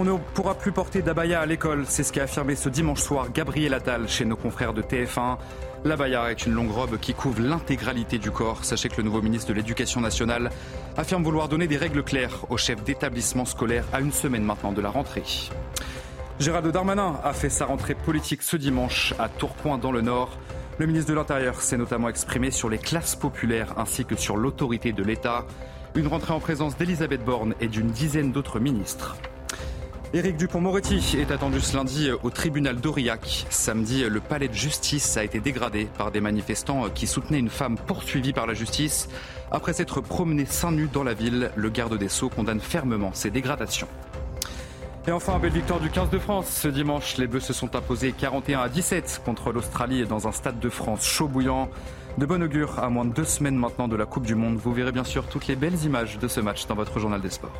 On ne pourra plus porter d'abaya à l'école, c'est ce qu'a affirmé ce dimanche soir Gabriel Attal chez nos confrères de TF1. L'abaya est une longue robe qui couvre l'intégralité du corps. Sachez que le nouveau ministre de l'Éducation nationale affirme vouloir donner des règles claires aux chefs d'établissement scolaire à une semaine maintenant de la rentrée. Gérald Darmanin a fait sa rentrée politique ce dimanche à Tourcoing dans le Nord. Le ministre de l'Intérieur s'est notamment exprimé sur les classes populaires ainsi que sur l'autorité de l'État. Une rentrée en présence d'Elisabeth Borne et d'une dizaine d'autres ministres. Éric Dupont-Moretti est attendu ce lundi au tribunal d'Aurillac. Samedi, le palais de justice a été dégradé par des manifestants qui soutenaient une femme poursuivie par la justice. Après s'être promené seins nus dans la ville, le garde des Sceaux condamne fermement ces dégradations. Et enfin, belle victoire du 15 de France. Ce dimanche, les Bleus se sont imposés 41 à 17 contre l'Australie dans un stade de France chaud bouillant. De bon augure à moins de deux semaines maintenant de la Coupe du Monde. Vous verrez bien sûr toutes les belles images de ce match dans votre journal des sports.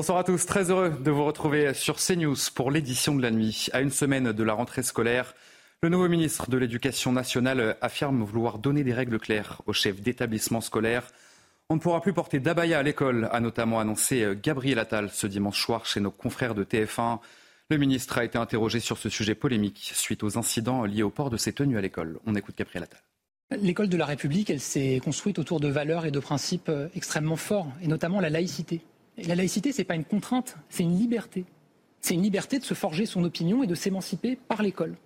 Bonsoir à tous, très heureux de vous retrouver sur CNews pour l'édition de la nuit. À une semaine de la rentrée scolaire, le nouveau ministre de l'Éducation nationale affirme vouloir donner des règles claires aux chefs d'établissement scolaire. On ne pourra plus porter d'abaya à l'école, a notamment annoncé Gabriel Attal ce dimanche soir chez nos confrères de TF1. Le ministre a été interrogé sur ce sujet polémique suite aux incidents liés au port de ses tenues à l'école. On écoute Gabriel Attal. L'école de la République, elle s'est construite autour de valeurs et de principes extrêmement forts, et notamment la laïcité. Et la laïcité, ce n'est pas une contrainte, c'est une liberté. C'est une liberté de se forger son opinion et de s'émanciper par l'école.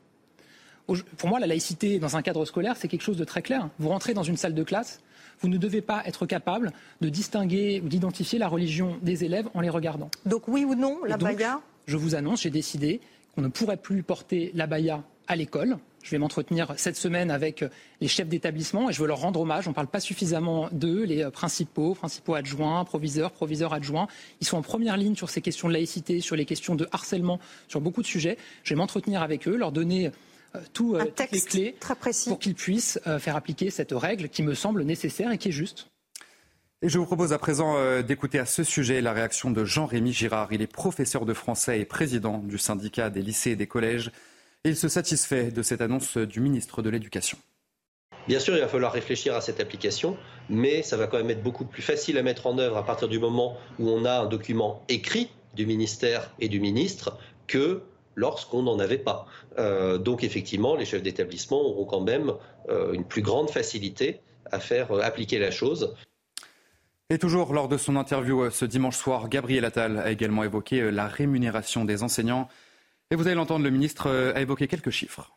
Pour moi, la laïcité dans un cadre scolaire, c'est quelque chose de très clair. Vous rentrez dans une salle de classe, vous ne devez pas être capable de distinguer ou d'identifier la religion des élèves en les regardant. Donc oui ou non, la baya? Je vous annonce, j'ai décidé qu'on ne pourrait plus porter la baya à l'école. Je vais m'entretenir cette semaine avec les chefs d'établissement et je veux leur rendre hommage. On ne parle pas suffisamment d'eux, les principaux, principaux adjoints, proviseurs, proviseurs adjoints. Ils sont en première ligne sur ces questions de laïcité, sur les questions de harcèlement, sur beaucoup de sujets. Je vais m'entretenir avec eux, leur donner euh, tout, Un toutes texte les clés très précis. pour qu'ils puissent euh, faire appliquer cette règle qui me semble nécessaire et qui est juste. Et je vous propose à présent euh, d'écouter à ce sujet la réaction de Jean-Rémy Girard. Il est professeur de français et président du syndicat des lycées et des collèges. Et il se satisfait de cette annonce du ministre de l'Éducation. Bien sûr, il va falloir réfléchir à cette application, mais ça va quand même être beaucoup plus facile à mettre en œuvre à partir du moment où on a un document écrit du ministère et du ministre que lorsqu'on n'en avait pas. Euh, donc effectivement, les chefs d'établissement auront quand même euh, une plus grande facilité à faire euh, appliquer la chose. Et toujours lors de son interview ce dimanche soir, Gabriel Attal a également évoqué la rémunération des enseignants. Et vous allez l'entendre, le ministre euh, a évoqué quelques chiffres.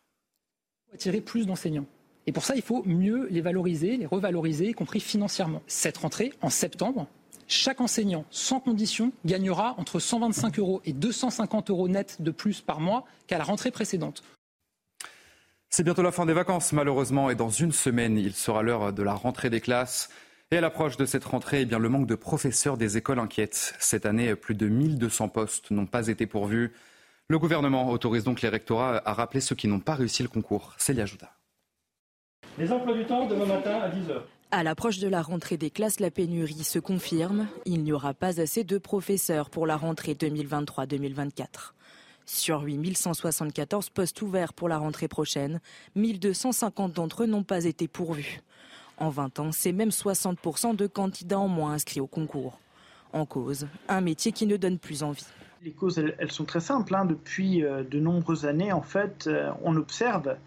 faut attirer plus d'enseignants. Et pour ça, il faut mieux les valoriser, les revaloriser, y compris financièrement. Cette rentrée, en septembre, chaque enseignant, sans condition, gagnera entre 125 euros et 250 euros net de plus par mois qu'à la rentrée précédente. C'est bientôt la fin des vacances, malheureusement, et dans une semaine, il sera l'heure de la rentrée des classes. Et à l'approche de cette rentrée, eh bien, le manque de professeurs des écoles inquiète. Cette année, plus de 1200 postes n'ont pas été pourvus. Le gouvernement autorise donc les rectorats à rappeler ceux qui n'ont pas réussi le concours. Célia Jouda. Les emplois du temps demain matin à 10h. À l'approche de la rentrée des classes, la pénurie se confirme. Il n'y aura pas assez de professeurs pour la rentrée 2023-2024. Sur 8174 postes ouverts pour la rentrée prochaine, 1250 d'entre eux n'ont pas été pourvus. En 20 ans, c'est même 60% de candidats en moins inscrits au concours. En cause, un métier qui ne donne plus envie. Les causes, elles, sont très simples. hein. Depuis euh, de nombreuses années, en fait, euh, on observe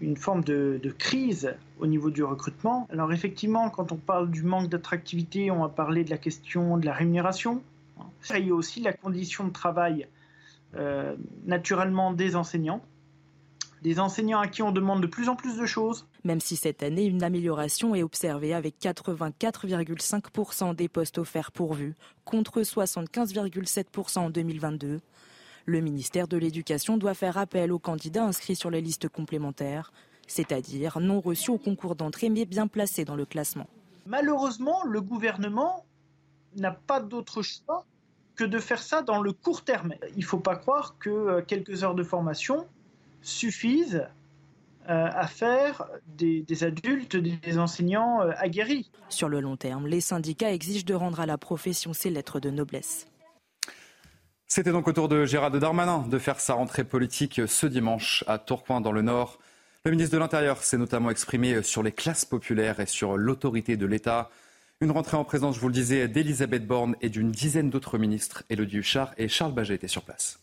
une forme de, de crise au niveau du recrutement. Alors effectivement, quand on parle du manque d'attractivité, on va parler de la question de la rémunération. Il y a aussi la condition de travail euh, naturellement des enseignants, des enseignants à qui on demande de plus en plus de choses. Même si cette année, une amélioration est observée avec 84,5% des postes offerts pourvus, contre 75,7% en 2022. Le ministère de l'Éducation doit faire appel aux candidats inscrits sur les listes complémentaires, c'est-à-dire non reçus au concours d'entrée mais bien placés dans le classement. Malheureusement, le gouvernement n'a pas d'autre choix que de faire ça dans le court terme. Il ne faut pas croire que euh, quelques heures de formation suffisent euh, à faire des, adultes, des enseignants euh, aguerris. Sur le long terme, les syndicats exigent de rendre à la profession ses lettres de noblesse. C'était donc au tour de Gérald Darmanin de faire sa rentrée politique ce dimanche à Tourcoing dans le Nord. Le ministre de l'Intérieur s'est notamment exprimé sur les classes populaires et sur l'autorité de l'État. Une rentrée en présence, je vous le disais, d'Elisabeth Borne et d'une dizaine d'autres ministres. Elodie Huchard et Charles Baget étaient sur place.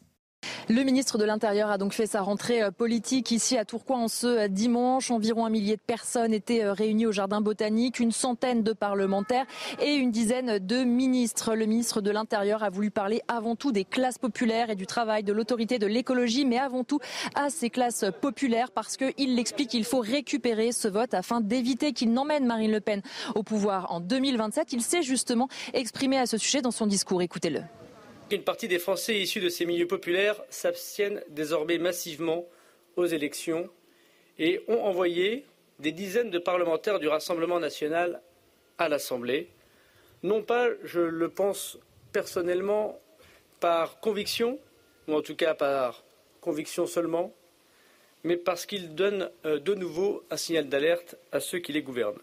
Le ministre de l'Intérieur a donc fait sa rentrée euh, politique ici à Tourcoing en ce euh, dimanche. Environ un millier de personnes étaient euh, réunies au Jardin botanique, une centaine de parlementaires et une dizaine de ministres. Le ministre de l'Intérieur a voulu parler avant tout des classes populaires et du travail de l'autorité de l'écologie, mais avant tout à ces classes populaires parce qu'il l'explique, qu'il faut récupérer ce vote afin d'éviter qu'il n'emmène Marine Le Pen au pouvoir en 2027. Il s'est justement exprimé à ce sujet dans son discours. Écoutez-le. Une partie des Français issus de ces milieux populaires s'abstiennent désormais massivement aux élections et ont envoyé des dizaines de parlementaires du Rassemblement national à l'Assemblée. Non pas, je le pense personnellement, par conviction, ou en tout cas par conviction seulement, mais parce qu'ils donnent euh, de nouveau un signal d'alerte à ceux qui les gouvernent.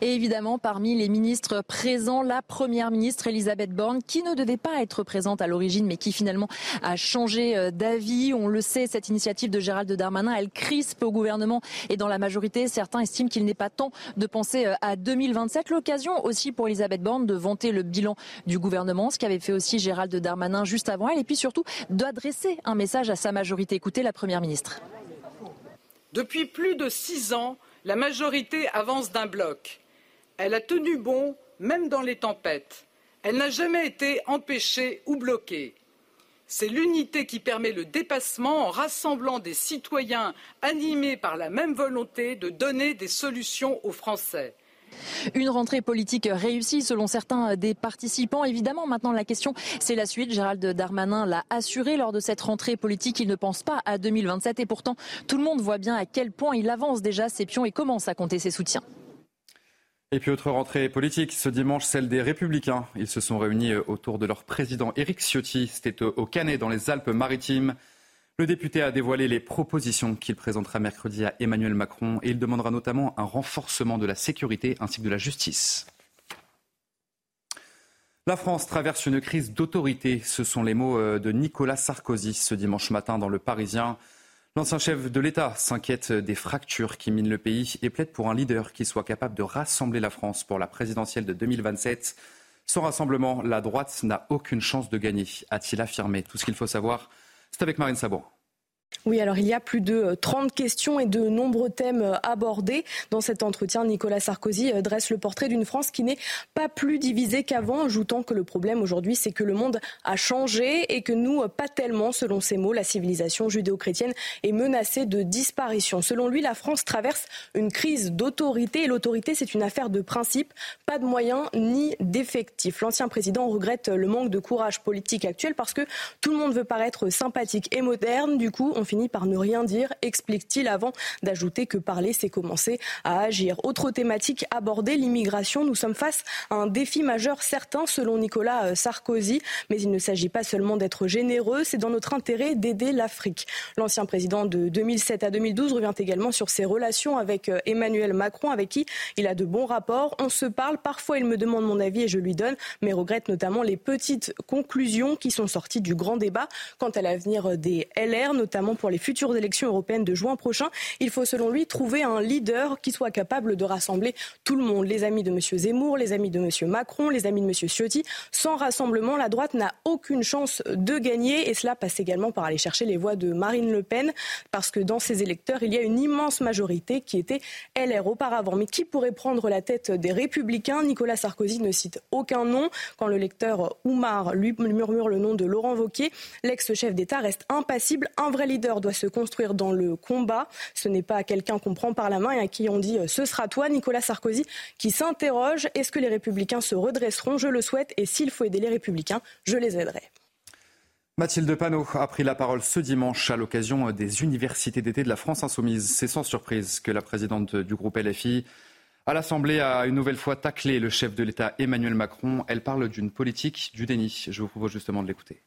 Et évidemment, parmi les ministres présents, la première ministre Elisabeth Borne, qui ne devait pas être présente à l'origine, mais qui finalement a changé euh, d'avis. On le sait, cette initiative de Gérald Darmanin, elle crispe au gouvernement et dans la majorité, certains estiment qu'il n'est pas temps de penser euh, à 2027. L'occasion aussi pour Elisabeth Borne de vanter le bilan du gouvernement, ce qu'avait fait aussi Gérald Darmanin juste avant elle, et puis surtout d'adresser un message à sa majorité. Écoutez la première ministre. Depuis plus de six ans, la majorité avance d'un bloc. Elle a tenu bon, même dans les tempêtes. Elle n'a jamais été empêchée ou bloquée. C'est l'unité qui permet le dépassement en rassemblant des citoyens animés par la même volonté de donner des solutions aux Français. Une rentrée politique réussie selon certains des participants. Évidemment, maintenant la question, c'est la suite. Gérald Darmanin l'a assuré lors de cette rentrée politique. Il ne pense pas à 2027 et pourtant, tout le monde voit bien à quel point il avance déjà ses pions et commence à compter ses soutiens. Et puis autre rentrée politique, ce dimanche, celle des Républicains. Ils se sont réunis autour de leur président Éric Ciotti. C'était au Canet dans les Alpes-Maritimes. Le député a dévoilé les propositions qu'il présentera mercredi à Emmanuel Macron et il demandera notamment un renforcement de la sécurité ainsi que de la justice. La France traverse une crise d'autorité. Ce sont les mots euh, de Nicolas Sarkozy ce dimanche matin dans Le Parisien. L'ancien chef de l'État s'inquiète des fractures qui minent le pays et plaide pour un leader qui soit capable de rassembler la France pour la présidentielle de 2027. Sans rassemblement, la droite n'a aucune chance de gagner, a-t-il affirmé. Tout ce qu'il faut savoir c'est avec Marine Sabot. Oui, alors il y a plus de 30 euh, questions et de nombreux thèmes euh, abordés. Dans cet entretien, Nicolas Sarkozy euh, dresse le portrait d'une France qui n'est pas plus divisée qu'avant, ajoutant que le problème aujourd'hui, c'est que le monde a changé et que nous, pas tellement, selon ses mots, la civilisation judéo-chrétienne est menacée de disparition. Selon lui, la France traverse une crise d'autorité et l'autorité, c'est une affaire de principe, pas de moyens ni d'effectifs. L'ancien président regrette le manque de courage politique actuel parce que tout le monde veut paraître sympathique et moderne. Du coup, finit par ne rien dire, explique-t-il avant d'ajouter que parler, c'est commencer à agir. Autre thématique abordée, l'immigration. Nous sommes face à un défi majeur, certain, selon Nicolas euh, Sarkozy, mais il ne s'agit pas seulement d'être généreux, c'est dans notre intérêt d'aider l'Afrique. L'ancien président de 2007 à 2012 revient également sur ses relations avec euh, Emmanuel Macron, avec qui il a de bons rapports. On se parle, parfois il me demande mon avis et je lui donne, mais regrette notamment les petites conclusions qui sont sorties du grand débat quant à l'avenir des LR, notamment pour les futures élections européennes de juin prochain. Il faut selon lui trouver un leader qui soit capable de rassembler tout le monde, les amis de M. Zemmour, les amis de M. Macron, les amis de M. Ciotti. Sans rassemblement, la droite n'a aucune chance de gagner et cela passe également par aller chercher les voix de Marine Le Pen parce que dans ses électeurs, il y a une immense majorité qui était LR auparavant. Mais qui pourrait prendre la tête des Républicains? Nicolas Sarkozy ne cite aucun nom. Quand le lecteur Oumar lui murmure le nom de Laurent Wauquiez, l'ex-chef d'État reste impassible. Un vrai leader doit se construire dans le combat. Ce n'est pas quelqu'un qu'on prend par la main et à qui on dit euh, ce sera toi, Nicolas Sarkozy, qui s'interroge est-ce que les républicains se redresseront? Je le souhaite et s'il faut aider les républicains, je les aiderai. Mathilde Panot a pris la parole ce dimanche à l'occasion des universités d'été de la France insoumise. C'est sans surprise que la présidente du groupe LFI à l'Assemblée a une nouvelle fois taclé le chef de l'État Emmanuel Macron. Elle parle d'une politique du déni. Je vous propose justement de l'écouter.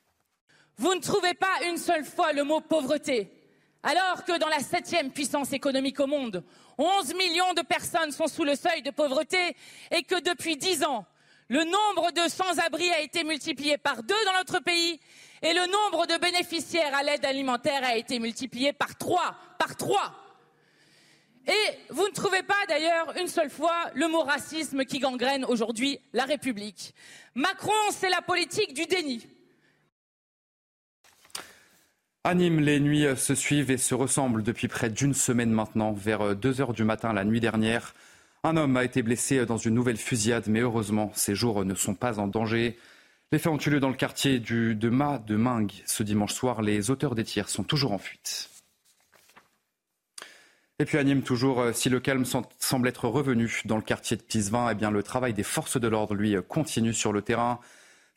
Vous ne trouvez pas une seule fois le mot pauvreté, alors que dans la septième puissance économique au monde, 11 millions de personnes sont sous le seuil de pauvreté et que depuis dix ans, le nombre de sans-abri a été multiplié par deux dans notre pays et le nombre de bénéficiaires à l'aide alimentaire a été multiplié par trois, par trois. Et vous ne trouvez pas d'ailleurs une seule fois le mot racisme qui gangrène aujourd'hui la République. Macron, c'est la politique du déni. À Nîmes, les nuits se suivent et se ressemblent depuis près d'une semaine maintenant. Vers 2 heures du matin la nuit dernière, un homme a été blessé dans une nouvelle fusillade, mais heureusement, ces jours ne sont pas en danger. Les faits ont eu lieu dans le quartier du, de Ma de Mingue ce dimanche soir. Les auteurs des tirs sont toujours en fuite. Et puis à Nîmes, toujours, euh, si le calme semble être revenu dans le quartier de Pisevin, eh bien, le travail des forces de l'ordre, lui, continue sur le terrain.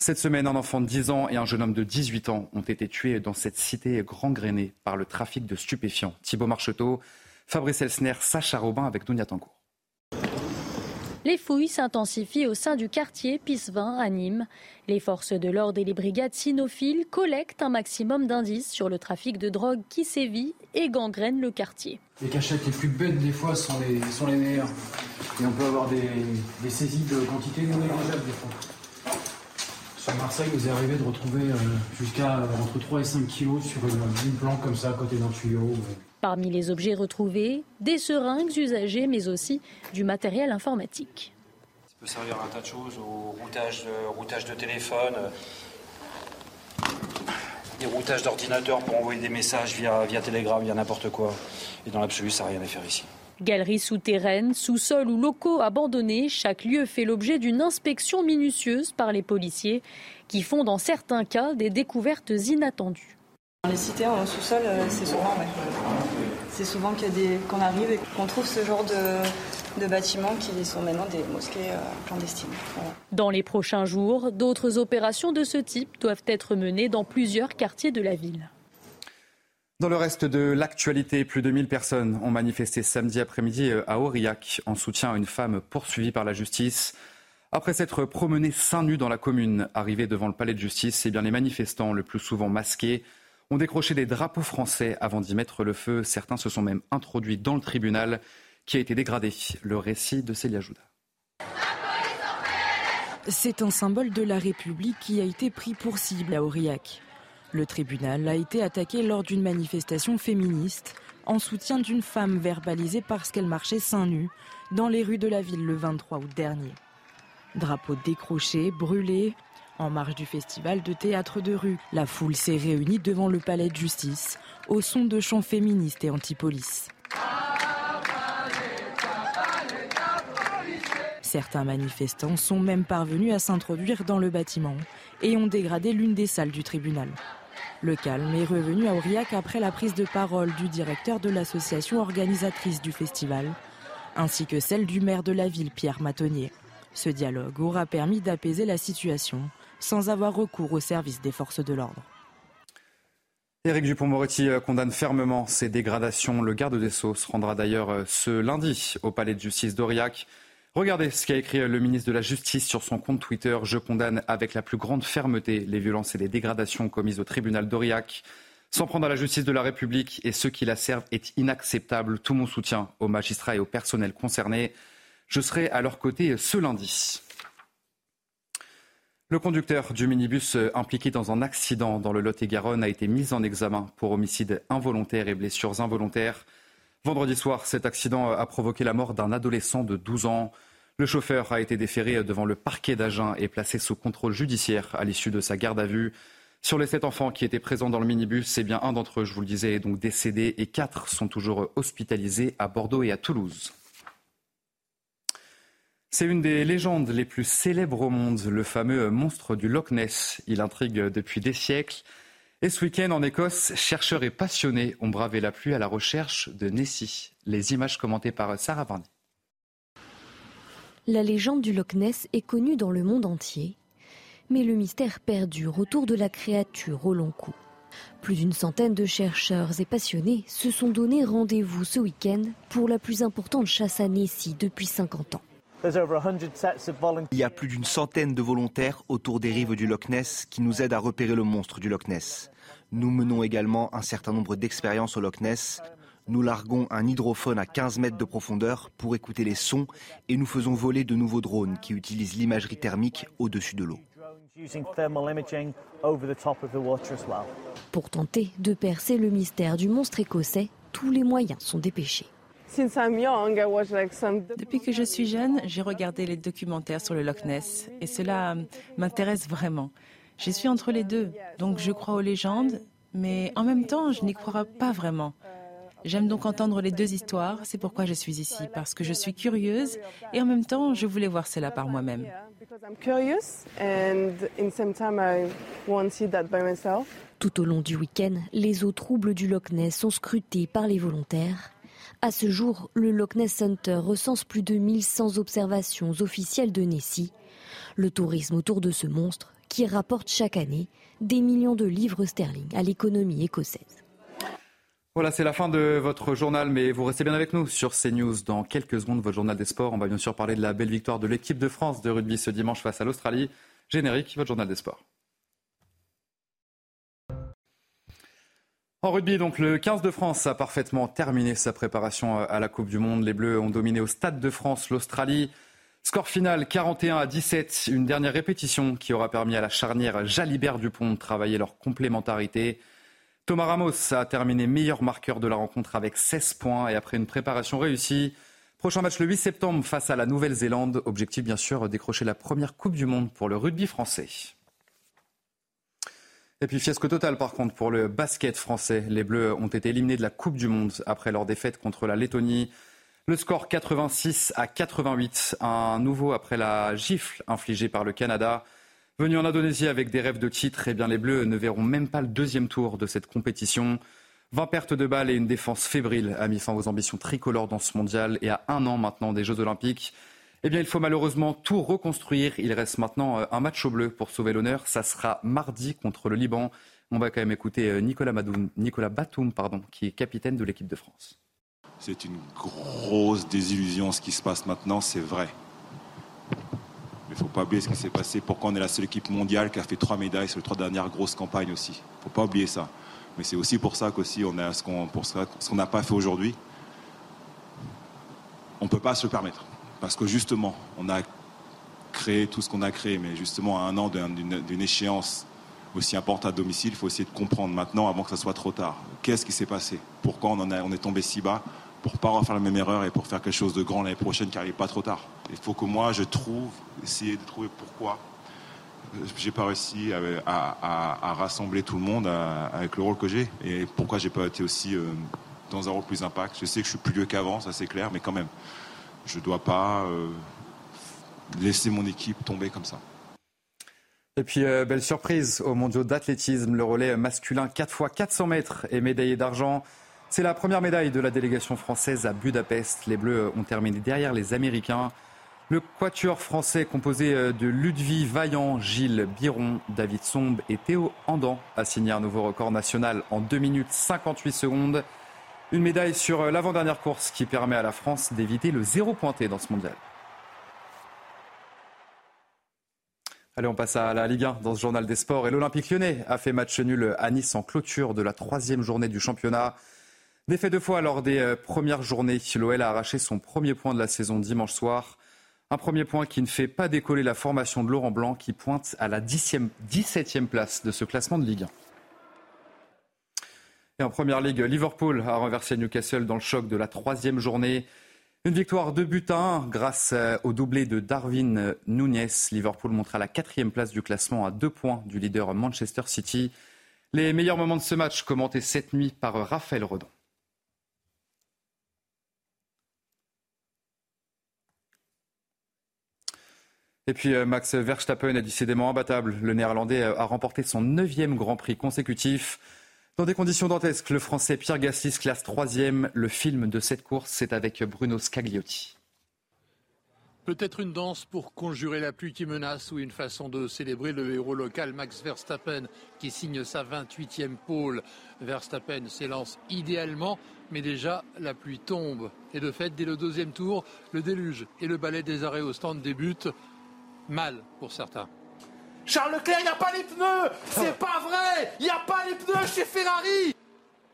Cette semaine, un enfant de 10 ans et un jeune homme de 18 ans ont été tués dans cette cité gangrénée par le trafic de stupéfiants. Thibault Marcheteau, Fabrice Elsner, Sacha Robin avec Dunia Tangour. Les fouilles s'intensifient au sein du quartier Pisevin à Nîmes. Les forces de l'ordre et les brigades cynophiles collectent un maximum d'indices sur le trafic de drogue qui sévit et gangrène le quartier. Les cachettes les plus bêtes des fois sont les, sont les meilleures. Et on peut avoir des, des saisies de quantité non négligeables des fois. Sur Marseille, il nous est arrivé de retrouver euh, jusqu'à euh, entre 3 et 5 kilos sur une, une planque comme ça à côté d'un tuyau. Parmi les objets retrouvés, des seringues usagées, mais aussi du matériel informatique. Ça peut servir à un tas de choses, au routage de, routage de téléphone, euh, des routages d'ordinateur pour envoyer des messages via, via Telegram, via n'importe quoi. Et dans l'absolu, ça n'a rien à faire ici. Galeries souterraines, sous-sols ou locaux abandonnés, chaque lieu fait l'objet d'une inspection minutieuse par les policiers qui font dans certains cas des découvertes inattendues. Dans les cités en sous-sol, euh, c'est souvent, ouais. c'est souvent qu'il y a des, qu'on arrive et qu'on trouve ce genre de, de bâtiments qui sont maintenant des mosquées euh, clandestines. Voilà. Dans les prochains jours, d'autres opérations de ce type doivent être menées dans plusieurs quartiers de la ville. Dans le reste de l'actualité, plus de 1000 personnes ont manifesté samedi après-midi à Aurillac en soutien à une femme poursuivie par la justice. Après s'être promenée seins nus dans la commune, arrivée devant le palais de justice, eh les manifestants, le plus souvent masqués, ont décroché des drapeaux français avant d'y mettre le feu. Certains se sont même introduits dans le tribunal qui a été dégradé. Le récit de Célia Jouda. C'est un symbole de la République qui a été pris pour cible à Aurillac. Le tribunal a été attaqué lors d'une manifestation féministe en soutien d'une femme verbalisée parce qu'elle marchait seins nus dans les rues de la ville le 23 août dernier. Drapeau décroché, brûlé, en marge du festival de théâtre de rue, la foule s'est réunie devant le palais de justice au son de chants féministes et anti-police. Certains manifestants sont même parvenus à s'introduire dans le bâtiment et ont dégradé l'une des salles du tribunal. Le calme est revenu à Aurillac après la prise de parole du directeur de l'association organisatrice du festival, ainsi que celle du maire de la ville, Pierre Matonnier. Ce dialogue aura permis d'apaiser la situation sans avoir recours au service des forces de l'ordre. Éric Dupont-Moretti condamne fermement ces dégradations. Le garde des Sceaux se rendra d'ailleurs ce lundi au palais de justice d'Aurillac. Regardez ce qu'a écrit le ministre de la Justice sur son compte Twitter. Je condamne avec la plus grande fermeté les violences et les dégradations commises au tribunal d'Aurillac. S'en prendre à la justice de la République et ceux qui la servent est inacceptable. Tout mon soutien aux magistrats et au personnel concernés. Je serai à leur côté ce lundi. Le conducteur du minibus impliqué dans un accident dans le Lot-et-Garonne a été mis en examen pour homicide involontaire et blessures involontaires. Vendredi soir, cet accident a provoqué la mort d'un adolescent de 12 ans. Le chauffeur a été déféré devant le parquet d'Agen et placé sous contrôle judiciaire à l'issue de sa garde à vue. Sur les sept enfants qui étaient présents dans le minibus, c'est bien un d'entre eux, je vous le disais, est donc décédé et quatre sont toujours hospitalisés à Bordeaux et à Toulouse. C'est une des légendes les plus célèbres au monde, le fameux monstre du Loch Ness. Il intrigue depuis des siècles. Et ce week-end en Écosse, chercheurs et passionnés ont bravé la pluie à la recherche de Nessie. Les images commentées par Sarah Varney. La légende du Loch Ness est connue dans le monde entier, mais le mystère perdure autour de la créature au long cou. Plus d'une centaine de chercheurs et passionnés se sont donné rendez-vous ce week-end pour la plus importante chasse à Nessie depuis 50 ans. Il y a plus d'une centaine de volontaires autour des rives du Loch Ness qui nous aident à repérer le monstre du Loch Ness. Nous menons également un certain nombre d'expériences au Loch Ness. Nous larguons un hydrophone à 15 mètres de profondeur pour écouter les sons et nous faisons voler de nouveaux drones qui utilisent l'imagerie thermique au-dessus de l'eau. Pour tenter de percer le mystère du monstre écossais, tous les moyens sont dépêchés. Depuis que je suis jeune, j'ai regardé les documentaires sur le Loch Ness et cela m'intéresse vraiment. Je suis entre les deux, donc je crois aux légendes, mais en même temps, je n'y crois pas vraiment. J'aime donc entendre les deux histoires, c'est pourquoi je suis ici, parce que je suis curieuse et en même temps, je voulais voir cela par moi-même. Tout au long du week-end, les eaux troubles du Loch Ness sont scrutées par les volontaires. À ce jour, le Loch Ness Center recense plus de 1100 observations officielles de Nessie. Le tourisme autour de ce monstre, qui rapporte chaque année des millions de livres sterling à l'économie écossaise. Voilà, c'est la fin de votre journal, mais vous restez bien avec nous sur CNews. Dans quelques secondes, votre journal des sports. On va bien sûr parler de la belle victoire de l'équipe de France de rugby ce dimanche face à l'Australie. Générique, votre journal des sports. En rugby, donc, le 15 de France a parfaitement terminé sa préparation à la Coupe du Monde. Les Bleus ont dominé au Stade de France l'Australie. Score final 41 à 17. Une dernière répétition qui aura permis à la charnière Jalibert-Dupont de travailler leur complémentarité. Thomas Ramos a terminé meilleur marqueur de la rencontre avec 16 points et après une préparation réussie. Prochain match le 8 septembre face à la Nouvelle-Zélande. Objectif bien sûr décrocher la première Coupe du Monde pour le rugby français. Et puis fiasco total par contre pour le basket français. Les Bleus ont été éliminés de la Coupe du Monde après leur défaite contre la Lettonie. Le score 86 à 88, un nouveau après la gifle infligée par le Canada. Venu en Indonésie avec des rêves de titre, eh bien les Bleus ne verront même pas le deuxième tour de cette compétition. 20 pertes de balles et une défense fébrile a mis fin aux ambitions tricolores dans ce mondial. Et à un an maintenant des Jeux Olympiques, eh bien, il faut malheureusement tout reconstruire. Il reste maintenant euh, un match au bleu pour sauver l'honneur. Ça sera mardi contre le Liban. On va quand même écouter euh, Nicolas, Madoum, Nicolas Batum, pardon, qui est capitaine de l'équipe de France. C'est une grosse désillusion ce qui se passe maintenant, c'est vrai. Ne faut pas oublier ce qui s'est passé. Pourquoi on est la seule équipe mondiale qui a fait trois médailles sur les trois dernières grosses campagnes aussi? Il ne faut pas oublier ça. Mais c'est aussi pour ça qu'aussi on a ce qu'on n'a pas fait aujourd'hui. On ne peut pas se le permettre. Parce que justement, on a créé tout ce qu'on a créé, mais justement à un an d'une échéance aussi importante à domicile, il faut essayer de comprendre maintenant avant que ça soit trop tard. Qu'est-ce qui s'est passé? Pourquoi on est tombé si bas? Pour ne pas refaire la même erreur et pour faire quelque chose de grand l'année prochaine qui n'arrive pas trop tard. Il faut que moi je trouve, essayer de trouver pourquoi j'ai pas réussi à, rassembler tout le monde avec le rôle que j'ai et pourquoi j'ai pas été aussi euh, dans un rôle plus impact? Je sais que je suis plus vieux qu'avant, ça c'est clair, mais quand même je dois pas euh, laisser mon équipe tomber comme ça. Et puis, euh, belle surprise au mondiaux d'athlétisme, le relais masculin 4 x 400 mètres est médaillé d'argent. C'est la première médaille de la délégation française à Budapest. Les Bleus ont terminé derrière les Américains. Le quatuor français composé euh, de Ludwig Vaillant, Gilles Biron, David Sombe et Théo Andan a signé un nouveau record national en 2 minutes 58 secondes. Une médaille sur euh, l'avant-dernière course qui permet à la France d'éviter le zéro pointé dans ce mondial. Allez, on passe à la Ligue 1 dans ce journal des sports. Et l'Olympique lyonnais a fait match nul à Nice en clôture de la troisième journée du championnat. Défait deux fois lors des euh, premières journées, l'OL a arraché son premier point de la saison dimanche soir. Un premier point qui ne fait pas décoller la formation de Laurent Blanc qui pointe à la 17e place de ce classement de Ligue 1. Et en première ligue, Liverpool a renversé Newcastle dans le choc de la troisième journée. Une victoire de but à 1 grâce euh, au doublé de Darwin Núñez. Liverpool montre à la quatrième place du classement à deux points du leader Manchester City. Les meilleurs moments de ce match commentés cette nuit par Raphaël Redon. Et puis euh, Max Verstappen est décidément imbattable. Le Néerlandais a remporté son neuvième Grand Prix consécutif. Dans des conditions dantesques, le Français Pierre Gasly se classe troisième. Le film de cette course, c'est avec Bruno Scagliotti. Peut-être une danse pour conjurer la pluie qui menace ou une façon de célébrer le héros local Max Verstappen qui signe sa 28e pole. Verstappen s'élance idéalement, mais déjà la pluie tombe. Et de fait, dès le deuxième tour, le déluge et le balai des arrêts au stand débutent mal pour certains. Charles Leclerc, il n'y a pas les pneus C'est pas vrai Il n'y a pas les pneus chez Ferrari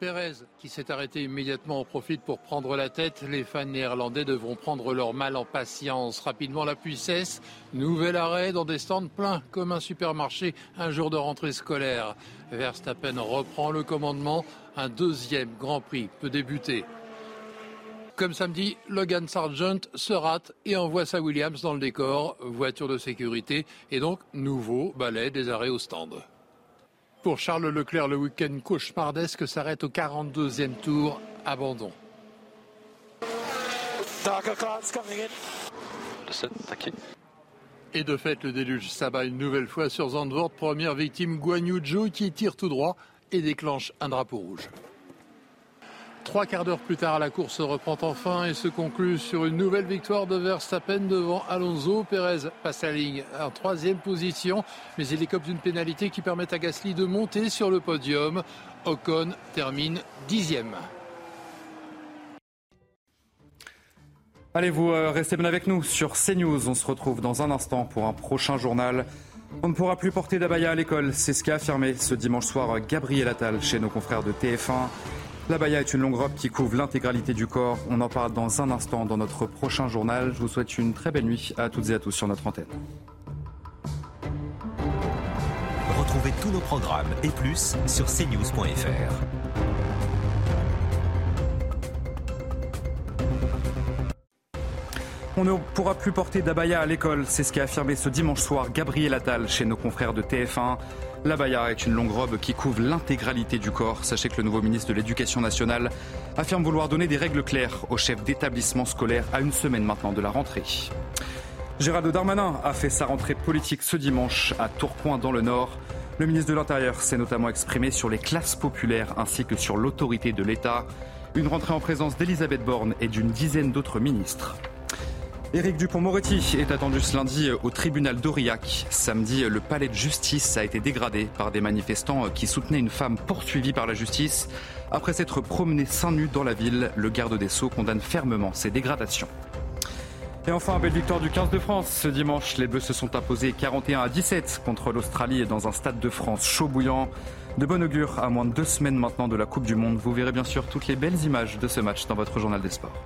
Pérez, qui s'est arrêté immédiatement, en profite pour prendre la tête. Les fans néerlandais devront prendre leur mal en patience. Rapidement, la cesse. Nouvel arrêt dans des stands pleins comme un supermarché un jour de rentrée scolaire. Verstappen reprend le commandement. Un deuxième Grand Prix peut débuter. Comme samedi, Logan Sargent se rate et envoie sa Williams dans le décor, voiture de sécurité et donc nouveau balai des arrêts au stand. Pour Charles Leclerc, le week-end cauchemardesque s'arrête au 42e tour, abandon. Et de fait, le déluge s'abat une nouvelle fois sur Zandvoort, première victime Guan Yu Zhou qui tire tout droit et déclenche un drapeau rouge. Trois quarts d'heure plus tard, la course reprend enfin et se conclut sur une nouvelle victoire de Verstappen devant Alonso. Pérez passe la ligne en troisième position, mais il écope d'une pénalité qui permet à Gasly de monter sur le podium. Ocon termine dixième. Allez, vous euh, restez bien avec nous sur CNews. On se retrouve dans un instant pour un prochain journal. On ne pourra plus porter d'abaya à l'école, c'est ce qu'a affirmé ce dimanche soir Gabriel Attal chez nos confrères de TF1. La baya est une longue robe qui couvre l'intégralité du corps. On en parle dans un instant dans notre prochain journal. Je vous souhaite une très belle nuit à toutes et à tous sur notre antenne. Retrouvez tous nos programmes et plus sur cnews.fr. On ne pourra plus porter d'abaya à l'école, c'est ce qu'a affirmé ce dimanche soir Gabriel Attal chez nos confrères de TF1. L'abaya est une longue robe qui couvre l'intégralité du corps. Sachez que le nouveau ministre de l'Éducation nationale affirme vouloir donner des règles claires aux chefs d'établissement scolaire à une semaine maintenant de la rentrée. Gérald Darmanin a fait sa rentrée politique ce dimanche à Tourcoing dans le Nord. Le ministre de l'Intérieur s'est notamment exprimé sur les classes populaires ainsi que sur l'autorité de l'État. Une rentrée en présence d'Elisabeth Borne et d'une dizaine d'autres ministres. Éric Dupont-Moretti est attendu ce lundi au tribunal d'Aurillac. Samedi, le palais de justice a été dégradé par des manifestants qui soutenaient une femme poursuivie par la justice. Après s'être promené seins nus dans la ville, le garde des Sceaux condamne fermement ces dégradations. Et enfin, belle victoire du 15 de France. Ce dimanche, les Bleus se sont imposés 41 à 17 contre l'Australie dans un stade de France chaud bouillant. De bon augure à moins de deux semaines maintenant de la Coupe du Monde. Vous verrez bien sûr toutes les belles images de ce match dans votre journal des sports.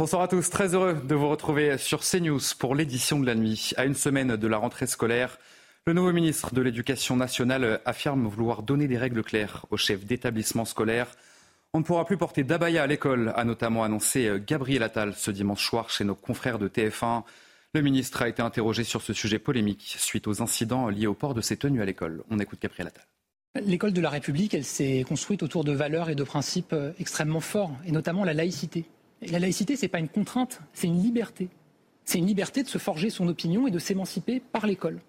Bonsoir à tous, très heureux de vous retrouver sur CNews pour l'édition de la nuit. À une semaine de la rentrée scolaire, le nouveau ministre de l'Éducation nationale affirme vouloir donner des règles claires aux chefs d'établissement scolaire. On ne pourra plus porter d'abaya à l'école, a notamment annoncé Gabriel Attal ce dimanche soir chez nos confrères de TF1. Le ministre a été interrogé sur ce sujet polémique suite aux incidents liés au port de ses tenues à l'école. On écoute Gabriel Attal. L'école de la République, elle s'est construite autour de valeurs et de principes extrêmement forts, et notamment la laïcité. La laïcité, ce n'est pas une contrainte, c'est une liberté. C'est une liberté de se forger son opinion et de s'émanciper par l'école.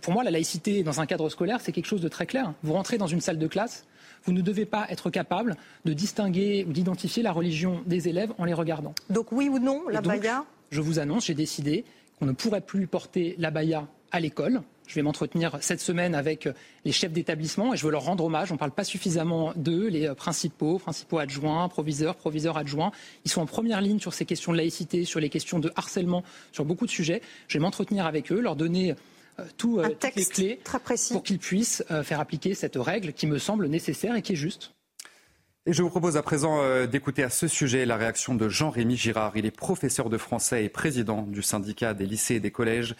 Pour moi, la laïcité dans un cadre scolaire, c'est quelque chose de très clair. Vous rentrez dans une salle de classe, vous ne devez pas être capable de distinguer ou d'identifier la religion des élèves en les regardant. Donc oui ou non, la baya? Je vous annonce, j'ai décidé qu'on ne pourrait plus porter la baya à l'école. Je vais m'entretenir cette semaine avec les chefs d'établissement et je veux leur rendre hommage. On ne parle pas suffisamment d'eux, les principaux, principaux adjoints, proviseurs, proviseurs adjoints. Ils sont en première ligne sur ces questions de laïcité, sur les questions de harcèlement, sur beaucoup de sujets. Je vais m'entretenir avec eux, leur donner euh, tout, euh, toutes les clés très précis. pour qu'ils puissent euh, faire appliquer cette règle qui me semble nécessaire et qui est juste. Et je vous propose à présent euh, d'écouter à ce sujet la réaction de Jean-Rémy Girard. Il est professeur de français et président du syndicat des lycées et des collèges.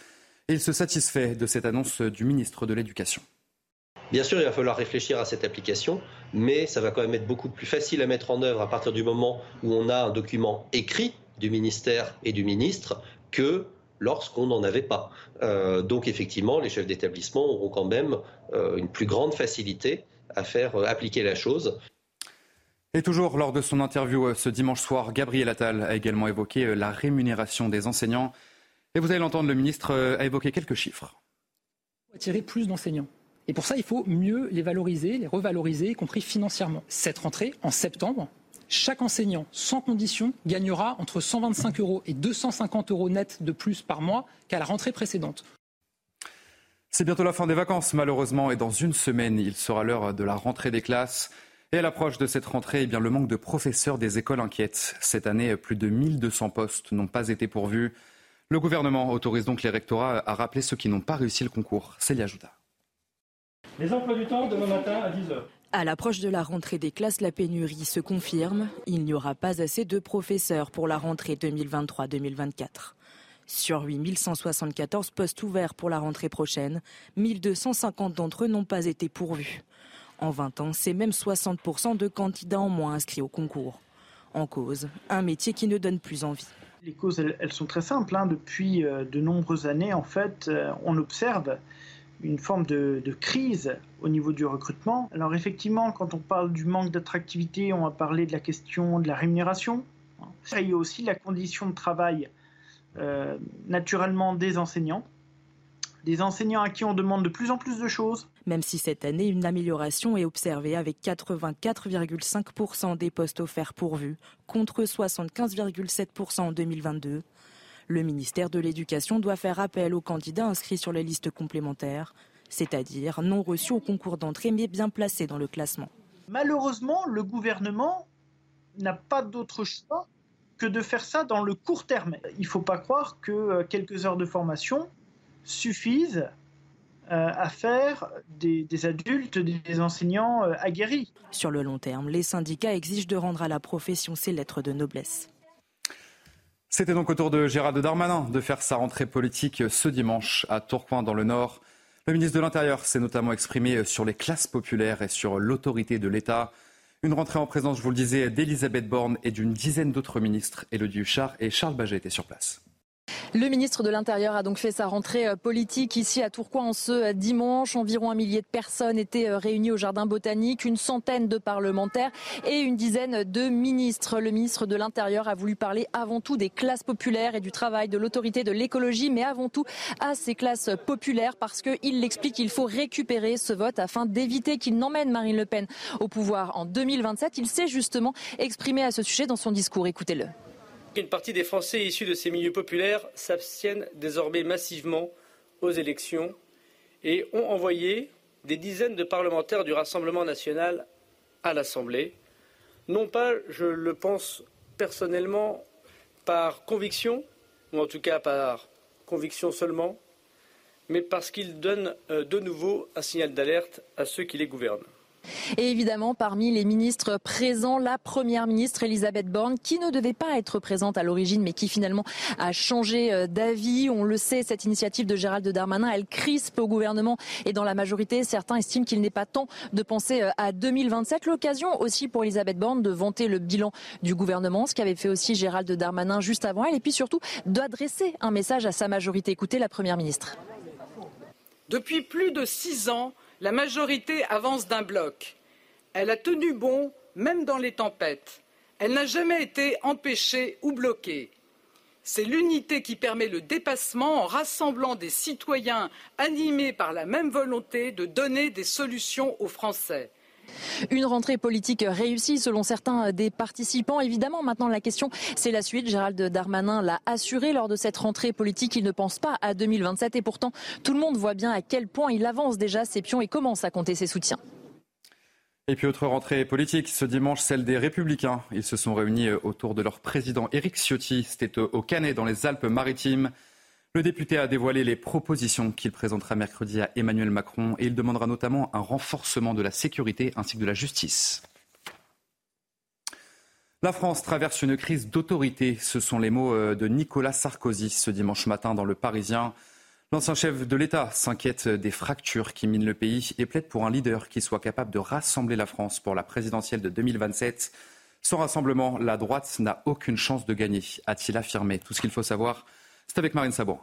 Et il se satisfait de cette annonce du ministre de l'Éducation. Bien sûr, il va falloir réfléchir à cette application, mais ça va quand même être beaucoup plus facile à mettre en œuvre à partir du moment où on a un document écrit du ministère et du ministre que lorsqu'on n'en avait pas. Euh, donc effectivement, les chefs d'établissement auront quand même euh, une plus grande facilité à faire appliquer la chose. Et toujours lors de son interview ce dimanche soir, Gabriel Attal a également évoqué la rémunération des enseignants. Et vous allez l'entendre, le ministre a évoqué quelques chiffres. Attirer plus d'enseignants. Et pour ça, il faut mieux les valoriser, les revaloriser, y compris financièrement. Cette rentrée, en septembre, chaque enseignant, sans condition, gagnera entre 125 euros et 250 euros net de plus par mois qu'à la rentrée précédente. C'est bientôt la fin des vacances, malheureusement, et dans une semaine, il sera l'heure de la rentrée des classes. Et à l'approche de cette rentrée, eh bien, le manque de professeurs des écoles inquiète. Cette année, plus de 1200 postes n'ont pas été pourvus. Le gouvernement autorise donc les rectorats à rappeler ceux qui n'ont pas réussi le concours. Célia Jouda. Les emplois du temps demain matin à 10h. À l'approche de la rentrée des classes, la pénurie se confirme. Il n'y aura pas assez de professeurs pour la rentrée 2023-2024. Sur 8174 postes ouverts pour la rentrée prochaine, 1250 d'entre eux n'ont pas été pourvus. En 20 ans, c'est même 60% de candidats en moins inscrits au concours. En cause, un métier qui ne donne plus envie. Les causes, elles, sont très simples. Hein. Depuis euh, de nombreuses années, en fait, euh, on observe une forme de, crise au niveau du recrutement. Alors effectivement, quand on parle du manque d'attractivité, on va parler de la question de la rémunération. Il y a aussi la condition de travail euh, naturellement des enseignants. Des enseignants à qui on demande de plus en plus de choses. Même si cette année, une amélioration est observée avec 84,5% des postes offerts pourvus, contre 75,7% en 2022. Le ministère de l'Éducation doit faire appel aux candidats inscrits sur les listes complémentaires, c'est-à-dire non reçus au concours d'entrée mais bien placés dans le classement. Malheureusement, le gouvernement n'a pas d'autre choix que de faire ça dans le court terme. Il ne faut pas croire que euh, quelques heures de formation suffisent euh, à faire des, adultes, des enseignants euh, aguerris. Sur le long terme, les syndicats exigent de rendre à la profession ses lettres de noblesse. C'était donc au tour de Gérald Darmanin de faire sa rentrée politique ce dimanche à Tourcoing dans le Nord. Le ministre de l'Intérieur s'est notamment exprimé sur les classes populaires et sur l'autorité de l'État. Une rentrée en présence, je vous le disais, d'Elisabeth Borne et d'une dizaine d'autres ministres. Elodie Huchard et Charles Baget étaient sur place. Le ministre de l'Intérieur a donc fait sa rentrée euh, politique ici à Tourcoing en ce euh, dimanche. Environ un millier de personnes étaient euh, réunies au Jardin botanique, une centaine de parlementaires et une dizaine de ministres. Le ministre de l'Intérieur a voulu parler avant tout des classes populaires et du travail de l'autorité de l'écologie, mais avant tout à ces classes populaires parce qu'il l'explique, il faut récupérer ce vote afin d'éviter qu'il n'emmène Marine Le Pen au pouvoir en 2027. Il s'est justement exprimé à ce sujet dans son discours. Écoutez-le. Une partie des Français issus de ces milieux populaires s'abstiennent désormais massivement aux élections et ont envoyé des dizaines de parlementaires du Rassemblement national à l'Assemblée. Non pas, je le pense personnellement, par conviction, ou en tout cas par conviction seulement, mais parce qu'ils donnent euh, de nouveau un signal d'alerte à ceux qui les gouvernent. Et évidemment, parmi les ministres présents, la première ministre Elisabeth Borne, qui ne devait pas être présente à l'origine, mais qui finalement a changé euh, d'avis. On le sait, cette initiative de Gérald Darmanin, elle crispe au gouvernement et dans la majorité. Certains estiment qu'il n'est pas temps de penser euh, à 2027. L'occasion aussi pour Elisabeth Borne de vanter le bilan du gouvernement, ce qu'avait fait aussi Gérald Darmanin juste avant elle, et puis surtout d'adresser un message à sa majorité. Écoutez la première ministre. Depuis plus de six ans, la majorité avance d'un bloc. Elle a tenu bon, même dans les tempêtes. Elle n'a jamais été empêchée ou bloquée. C'est l'unité qui permet le dépassement en rassemblant des citoyens animés par la même volonté de donner des solutions aux Français. Une rentrée politique réussie selon certains des participants. Évidemment, maintenant la question, c'est la suite. Gérald Darmanin l'a assuré lors de cette rentrée politique. Il ne pense pas à 2027 et pourtant tout le monde voit bien à quel point il avance déjà ses pions et commence à compter ses soutiens. Et puis autre rentrée politique, ce dimanche, celle des Républicains. Ils se sont réunis autour de leur président Éric Ciotti. C'était au Canet dans les Alpes-Maritimes. Le député a dévoilé les propositions qu'il présentera mercredi à Emmanuel Macron et il demandera notamment un renforcement de la sécurité ainsi que de la justice. La France traverse une crise d'autorité. Ce sont les mots euh, de Nicolas Sarkozy ce dimanche matin dans Le Parisien. L'ancien chef de l'État s'inquiète des fractures qui minent le pays et plaide pour un leader qui soit capable de rassembler la France pour la présidentielle de 2027. Sans rassemblement, la droite n'a aucune chance de gagner, a-t-il affirmé. Tout ce qu'il faut savoir, c'est avec Marine Sabot.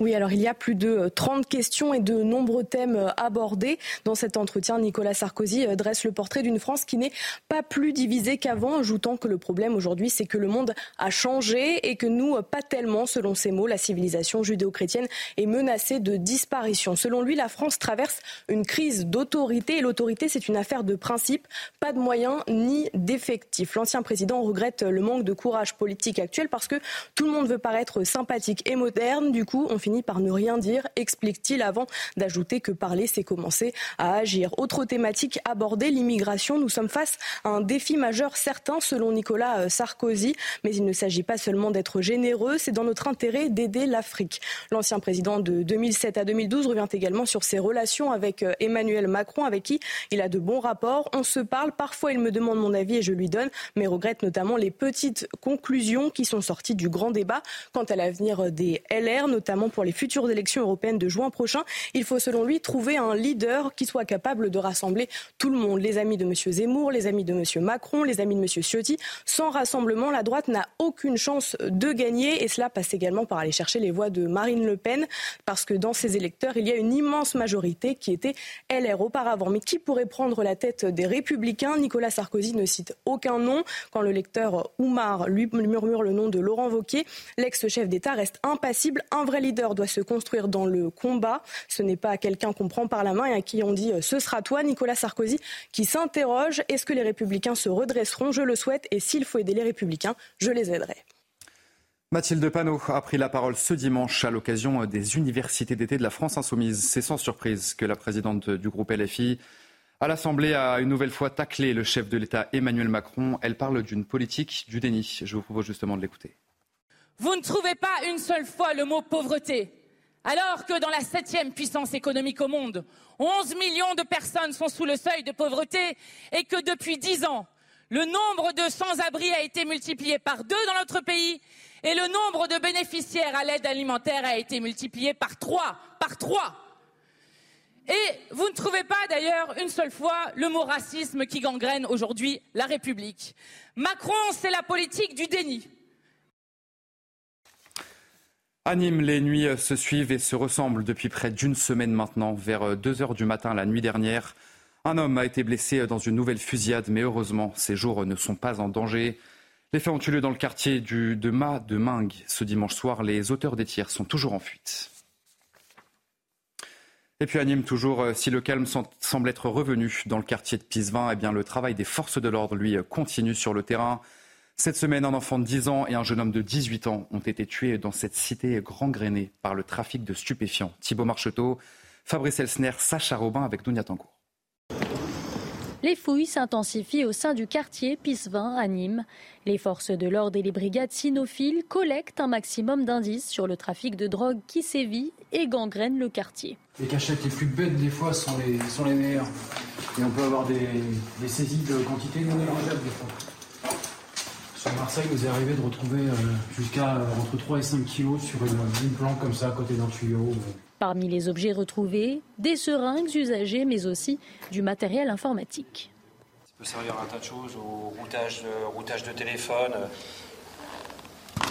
Oui, alors il y a plus de 30 questions et de nombreux thèmes abordés. Dans cet entretien, Nicolas Sarkozy dresse le portrait d'une France qui n'est pas plus divisée qu'avant, ajoutant que le problème aujourd'hui, c'est que le monde a changé et que nous, pas tellement, selon ses mots, la civilisation judéo-chrétienne est menacée de disparition. Selon lui, la France traverse une crise d'autorité et l'autorité, c'est une affaire de principe, pas de moyens ni d'effectifs. L'ancien président regrette le manque de courage politique actuel parce que tout le monde veut paraître sympathique et moderne. Du coup, on finit par ne rien dire, explique-t-il avant d'ajouter que parler, c'est commencer à agir. Autre thématique abordée, l'immigration. Nous sommes face à un défi majeur, certain, selon Nicolas euh, Sarkozy, mais il ne s'agit pas seulement d'être généreux, c'est dans notre intérêt d'aider l'Afrique. L'ancien président de 2007 à 2012 revient également sur ses relations avec euh, Emmanuel Macron, avec qui il a de bons rapports. On se parle, parfois il me demande mon avis et je lui donne, mais regrette notamment les petites conclusions qui sont sorties du grand débat quant à l'avenir des LR, notamment pour les futures élections européennes de juin prochain. Il faut selon lui trouver un leader qui soit capable de rassembler tout le monde, les amis de M. Zemmour, les amis de M. Macron, les amis de M. Ciotti. Sans rassemblement, la droite n'a aucune chance de gagner et cela passe également par aller chercher les voix de Marine Le Pen parce que dans ses électeurs, il y a une immense majorité qui était LR auparavant. Mais qui pourrait prendre la tête des Républicains? Nicolas Sarkozy ne cite aucun nom. Quand le lecteur Oumar lui murmure le nom de Laurent Wauquiez, l'ex-chef d'État reste impassible. Un vrai leader doit se construire dans le combat. Ce n'est pas quelqu'un qu'on prend par la main et à qui on dit euh, ce sera toi, Nicolas Sarkozy, qui s'interroge est-ce que les républicains se redresseront? Je le souhaite et s'il faut aider les républicains, je les aiderai. Mathilde Panot a pris la parole ce dimanche à l'occasion des universités d'été de la France insoumise. C'est sans surprise que la présidente du groupe LFI à l'Assemblée a une nouvelle fois taclé le chef de l'État Emmanuel Macron. Elle parle d'une politique du déni. Je vous propose justement de l'écouter. Vous ne trouvez pas une seule fois le mot pauvreté, alors que dans la septième puissance économique au monde, 11 millions de personnes sont sous le seuil de pauvreté et que depuis dix ans, le nombre de sans-abri a été multiplié par deux dans notre pays et le nombre de bénéficiaires à l'aide alimentaire a été multiplié par trois, par trois. Et vous ne trouvez pas d'ailleurs une seule fois le mot racisme qui gangrène aujourd'hui la République. Macron, c'est la politique du déni. À Nîmes, les nuits se suivent et se ressemblent depuis près d'une semaine maintenant. Vers 2 heures du matin la nuit dernière, un homme a été blessé dans une nouvelle fusillade, mais heureusement, ces jours ne sont pas en danger. Les faits ont eu lieu dans le quartier du, de Ma de Mingue. Ce dimanche soir, les auteurs des tirs sont toujours en fuite. Et puis à toujours, si le calme semble être revenu dans le quartier de Pisevin, eh bien, le travail des forces de l'ordre, lui, continue sur le terrain. Cette semaine, un enfant de 10 ans et un jeune homme de 18 ans ont été tués dans cette cité gangrénée par le trafic de stupéfiants. Thibault Marcheteau, Fabrice Elsner, Sacha Robin avec Dounia Tangour. Les fouilles s'intensifient au sein du quartier Pisevin à Nîmes. Les forces de l'ordre et les brigades cynophiles collectent un maximum d'indices sur le trafic de drogue qui sévit et gangrène le quartier. Les cachettes les plus bêtes des fois sont les, sont les meilleures. Et on peut avoir des, des saisies de quantité non négligeables des fois. Sur Marseille, nous est arrivé de retrouver euh, jusqu'à euh, entre 3 et 5 kilos sur une, une plante comme ça à côté d'un tuyau. Parmi les objets retrouvés, des seringues usagées, mais aussi du matériel informatique. Ça peut servir à un tas de choses, au routage, euh, routage de téléphone, euh,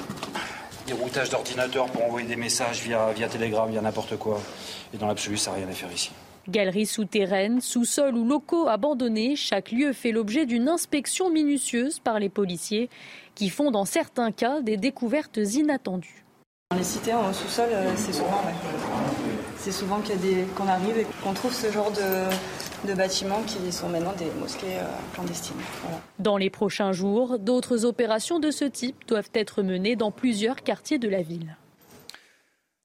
des routages d'ordinateur pour envoyer des messages via, via Telegram, via n'importe quoi. Et dans l'absolu, ça n'a rien à faire ici. Galeries souterraines, sous-sols ou locaux abandonnés, chaque lieu fait l'objet d'une inspection minutieuse par les policiers qui font dans certains cas des découvertes inattendues. Dans les cités en sous-sol, euh, c'est souvent, ouais. c'est souvent qu'il y a des, qu'on arrive et qu'on trouve ce genre de, de bâtiments qui sont maintenant des mosquées euh, clandestines. Voilà. Dans les prochains jours, d'autres opérations de ce type doivent être menées dans plusieurs quartiers de la ville.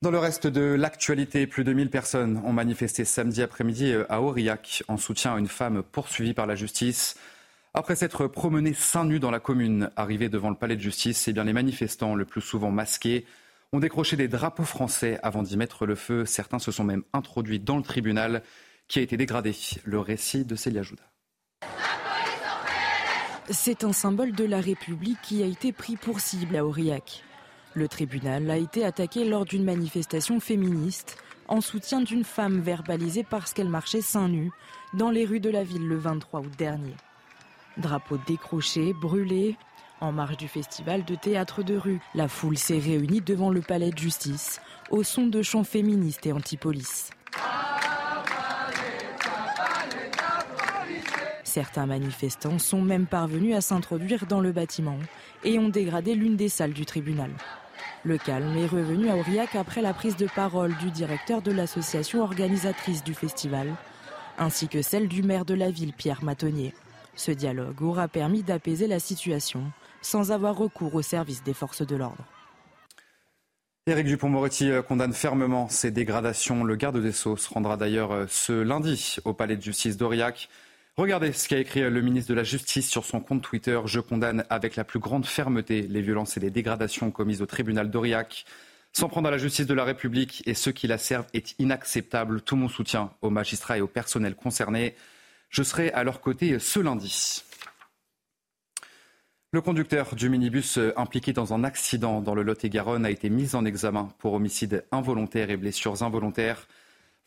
Dans le reste de l'actualité, plus de 1000 personnes ont manifesté samedi après-midi à Aurillac en soutien à une femme poursuivie par la justice. Après s'être promenée seins nus dans la commune, arrivée devant le palais de justice, eh les manifestants, le plus souvent masqués, ont décroché des drapeaux français avant d'y mettre le feu. Certains se sont même introduits dans le tribunal qui a été dégradé. Le récit de Célia Jouda. C'est un symbole de la République qui a été pris pour cible à Aurillac. Le tribunal a été attaqué lors d'une manifestation féministe en soutien d'une femme verbalisée parce qu'elle marchait seins nus dans les rues de la ville le 23 août dernier. Drapeaux décrochés, brûlés, En marge du festival de théâtre de rue, la foule s'est réunie devant le palais de justice, au son de chants féministes et anti-police. Certains manifestants sont même parvenus à s'introduire dans le bâtiment et ont dégradé l'une des salles du tribunal. Le calme est revenu à Aurillac après la prise de parole du directeur de l'association organisatrice du festival, ainsi que celle du maire de la ville, Pierre Matonnier. Ce dialogue aura permis d'apaiser la situation sans avoir recours au service des forces de l'ordre. Éric Dupont-Moretti euh, condamne fermement ces dégradations. Le garde des Sceaux se rendra d'ailleurs euh, ce lundi au palais de justice d'Aurillac. Regardez ce qu'a écrit le ministre de la Justice sur son compte Twitter. Je condamne avec la plus grande fermeté les violences et les dégradations commises au tribunal d'Aurillac. S'en prendre à la justice de la République et ceux qui la servent est inacceptable. Tout mon soutien aux magistrats et au personnel concernés. Je serai à leur côté ce lundi. Le conducteur du minibus impliqué dans un accident dans le Lot-et-Garonne a été mis en examen pour homicide involontaire et blessures involontaires.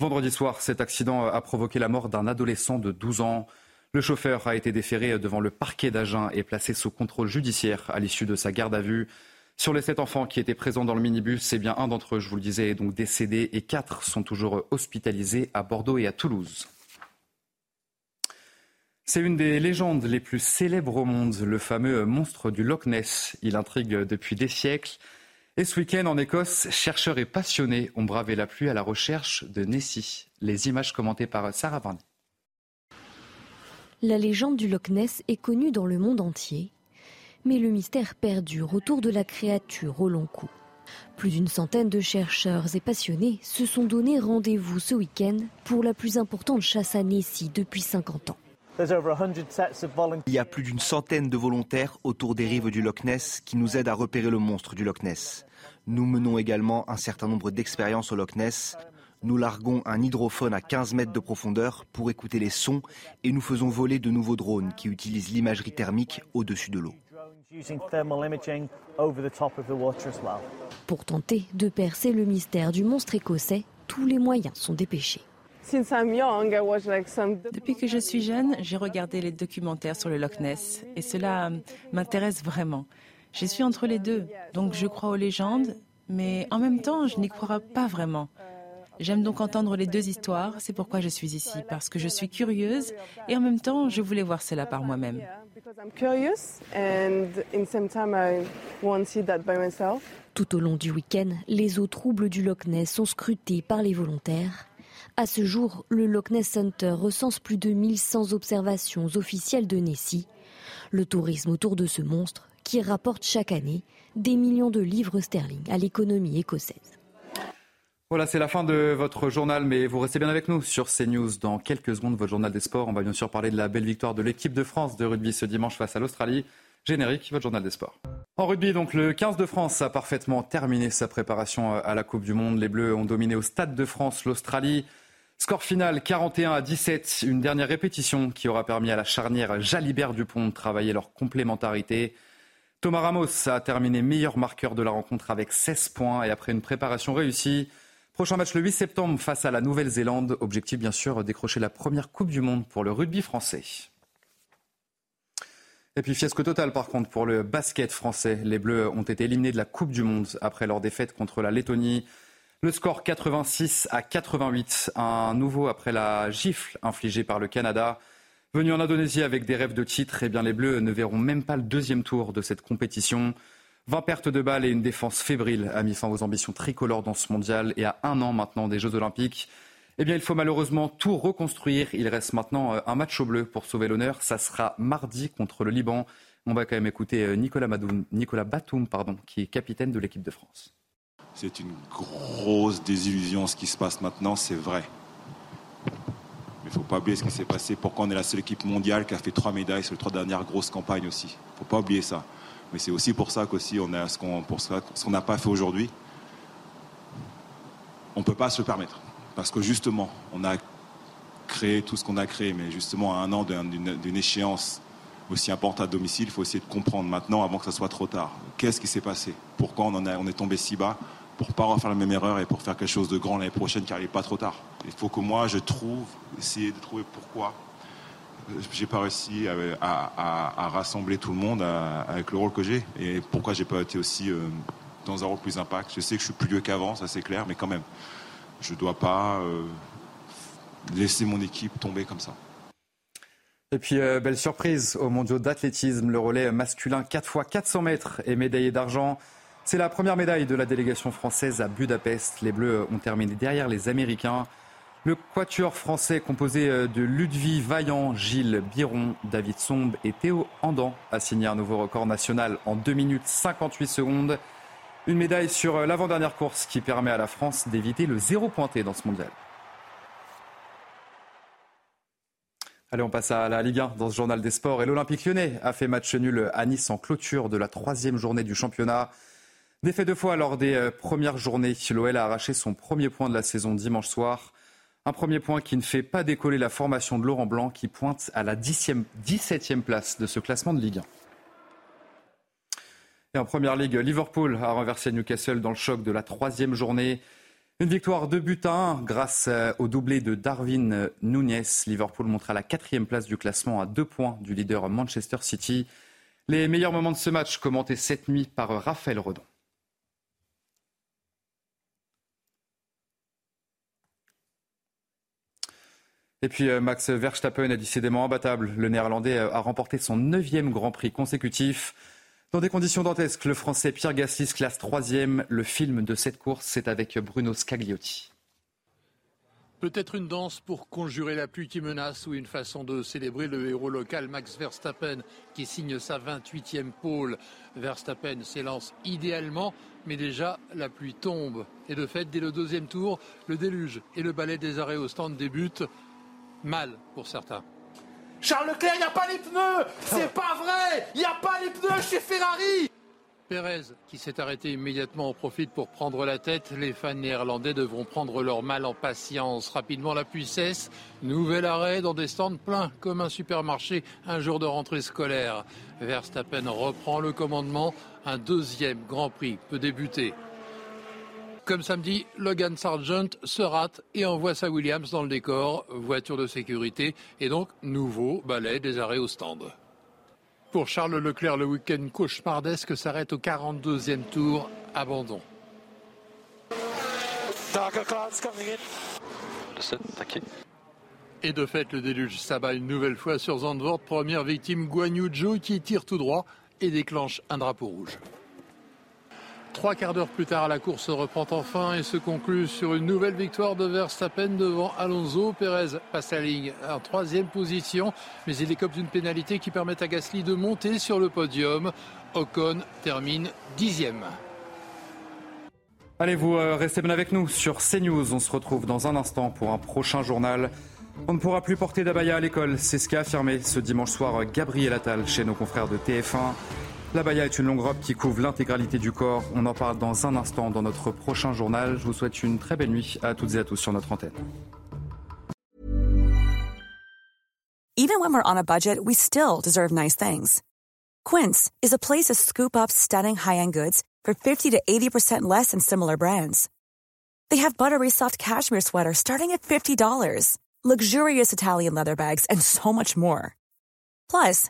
Vendredi soir, cet accident a provoqué la mort d'un adolescent de 12 ans. Le chauffeur a été déféré devant le parquet d'Agen et placé sous contrôle judiciaire à l'issue de sa garde à vue. Sur les sept enfants qui étaient présents dans le minibus, c'est bien un d'entre eux, je vous le disais, est donc décédé et quatre sont toujours hospitalisés à Bordeaux et à Toulouse. C'est une des légendes les plus célèbres au monde, le fameux monstre du Loch Ness. Il intrigue depuis des siècles. Et ce week-end, en Écosse, chercheurs et passionnés ont bravé la pluie à la recherche de Nessie. Les images commentées par Sarah Varney. La légende du Loch Ness est connue dans le monde entier, mais le mystère perdure autour de la créature au long cou. Plus d'une centaine de chercheurs et passionnés se sont donné rendez-vous ce week-end pour la plus importante chasse à Nessie depuis 50 ans. Il y a plus d'une centaine de volontaires autour des rives du Loch Ness qui nous aident à repérer le monstre du Loch Ness. Nous menons également un certain nombre d'expériences au Loch Ness. Nous larguons un hydrophone à 15 mètres de profondeur pour écouter les sons et nous faisons voler de nouveaux drones qui utilisent l'imagerie thermique au-dessus de l'eau. Pour tenter de percer le mystère du monstre écossais, tous les moyens sont dépêchés. Depuis que je suis jeune, j'ai regardé les documentaires sur le Loch Ness et cela m'intéresse vraiment. Je suis entre les deux, donc je crois aux légendes, mais en même temps, je n'y crois pas vraiment. J'aime donc entendre les deux histoires, c'est pourquoi je suis ici, parce que je suis curieuse et en même temps, je voulais voir cela par moi-même. Tout au long du week-end, les eaux troubles du Loch Ness sont scrutées par les volontaires. À ce jour, le Loch Ness Center recense plus de 1100 observations officielles de Nessie. Le tourisme autour de ce monstre qui rapporte chaque année des millions de livres sterling à l'économie écossaise. Voilà, c'est la fin de votre journal, mais vous restez bien avec nous sur CNews. Dans quelques secondes, votre journal des sports. On va bien sûr parler de la belle victoire de l'équipe de France de rugby ce dimanche face à l'Australie. Générique, votre journal des sports. En rugby, donc, le 15 de France a parfaitement terminé sa préparation à la Coupe du Monde. Les Bleus ont dominé au Stade de France l'Australie. Score final 41 à 17, une dernière répétition qui aura permis à la charnière Jalibert-Dupont de travailler leur complémentarité. Thomas Ramos a terminé meilleur marqueur de la rencontre avec 16 points et après une préparation réussie. Prochain match le 8 septembre face à la Nouvelle-Zélande. Objectif bien sûr décrocher la première Coupe du Monde pour le rugby français. Et puis fiasco total par contre pour le basket français. Les Bleus ont été éliminés de la Coupe du Monde après leur défaite contre la Lettonie. Le score 86 à 88, un nouveau après la gifle infligée par le Canada. Venu en Indonésie avec des rêves de titre, eh bien les Bleus ne verront même pas le deuxième tour de cette compétition. 20 pertes de balles et une défense fébrile a mis fin aux ambitions tricolores dans ce mondial. Et à un an maintenant des Jeux Olympiques, eh bien il faut malheureusement tout reconstruire. Il reste maintenant euh, un match au bleu pour sauver l'honneur. Ça sera mardi contre le Liban. On va quand même écouter euh, Nicolas, Madoum, Nicolas Batum, pardon, qui est capitaine de l'équipe de France. C'est une grosse désillusion ce qui se passe maintenant, c'est vrai. Il ne faut pas oublier ce qui s'est passé. Pourquoi on est la seule équipe mondiale qui a fait trois médailles sur les trois dernières grosses campagnes aussi. Il ne faut pas oublier ça. Mais c'est aussi pour ça qu'aussi on a ce qu'on n'a pas fait aujourd'hui. On ne peut pas se le permettre. Parce que justement, on a créé tout ce qu'on a créé, mais justement à un an d'une échéance aussi importante à domicile, il faut essayer de comprendre maintenant avant que ce soit trop tard. Qu'est-ce qui s'est passé? Pourquoi on est tombé si bas? Pour pas refaire la même erreur et pour faire quelque chose de grand l'année prochaine car il n'est pas trop tard. Il faut que moi je trouve, essayer de trouver pourquoi. j'ai pas réussi à, rassembler tout le monde avec le rôle que j'ai. Et pourquoi j'ai pas été aussi euh, dans un rôle plus impact Je sais que je suis plus vieux qu'avant, ça c'est clair, mais quand même, je dois pas euh, laisser mon équipe tomber comme ça. Et puis, euh, belle surprise au mondiaux d'athlétisme, le relais masculin 4 x 400 mètres est médaillé d'argent. C'est la première médaille de la délégation française à Budapest. Les Bleus ont terminé derrière les Américains. Le quatuor français composé euh, de Ludwig Vaillant, Gilles Biron, David Sombe et Théo Andan a signé un nouveau record national en 2 minutes 58 secondes. Une médaille sur euh, l'avant-dernière course qui permet à la France d'éviter le zéro pointé dans ce mondial. Allez, on passe à la Ligue 1 dans ce journal des sports. Et l'Olympique lyonnais a fait match nul à Nice en clôture de la troisième journée du championnat. Défait deux fois lors des euh, premières journées, l'OL a arraché son premier point de la saison dimanche soir. Un premier point qui ne fait pas décoller la formation de Laurent Blanc qui pointe à la 17e place de ce classement de Ligue 1. Et en première ligue, Liverpool a renversé Newcastle dans le choc de la troisième journée. Une victoire de but à 1 grâce euh, au doublé de Darwin Nunez. Liverpool montre à la quatrième place du classement à deux points du leader Manchester City. Les meilleurs moments de ce match commentés cette nuit par Raphaël Redon. Et puis euh, Max Verstappen est décidément imbattable. Le Néerlandais euh, a remporté son neuvième Grand Prix consécutif. Dans des conditions dantesques, le Français Pierre Gasly classe troisième. Le film de cette course, c'est avec Bruno Scagliotti. Peut-être une danse pour conjurer la pluie qui menace ou une façon de célébrer le héros local Max Verstappen qui signe sa 28e pole. Verstappen s'élance idéalement, mais déjà la pluie tombe. Et de fait, dès le deuxième tour, le déluge et le balai des arrêts au stand débutent mal pour certains. Charles Leclerc, il n'y a pas les pneus C'est pas vrai Il n'y a pas les pneus chez Ferrari Pérez, qui s'est arrêté immédiatement, en profite pour prendre la tête. Les fans néerlandais devront prendre leur mal en patience. Rapidement, la cesse. Nouvel arrêt dans des stands pleins, comme un supermarché, un jour de rentrée scolaire. Verstappen reprend le commandement. Un deuxième Grand Prix peut débuter. Comme samedi, Logan Sargent se rate et envoie sa Williams dans le décor, voiture de sécurité et donc nouveau balai des arrêts au stand. Pour Charles Leclerc, le week-end cauchemardesque s'arrête au 42e tour, abandon. Et de fait, le déluge s'abat une nouvelle fois sur Zandvoort, première victime Guan Yu qui tire tout droit et déclenche un drapeau rouge. Trois quarts d'heure plus tard, la course reprend enfin et se conclut sur une nouvelle victoire de Verstappen devant Alonso. Pérez passe la ligne en troisième position, mais il écope d'une pénalité qui permet à Gasly de monter sur le podium. Ocon termine dixième. Allez, vous euh, restez bien avec nous sur CNews. On se retrouve dans un instant pour un prochain journal. On ne pourra plus porter d'abaya à l'école, c'est ce qu'a affirmé ce dimanche soir Gabriel Attal chez nos confrères de TF1. La baya est une longue robe qui couvre l'intégralité du corps. On en parle dans un instant dans notre prochain journal. Je vous souhaite une très belle nuit à toutes et à tous sur notre antenne. Even when we're on a budget, we still deserve nice things. Quince is a place to scoop up stunning high-end goods for 50 to 80% less than similar brands. They have buttery soft cashmere sweaters starting at $50, luxurious Italian leather bags, and so much more. Plus,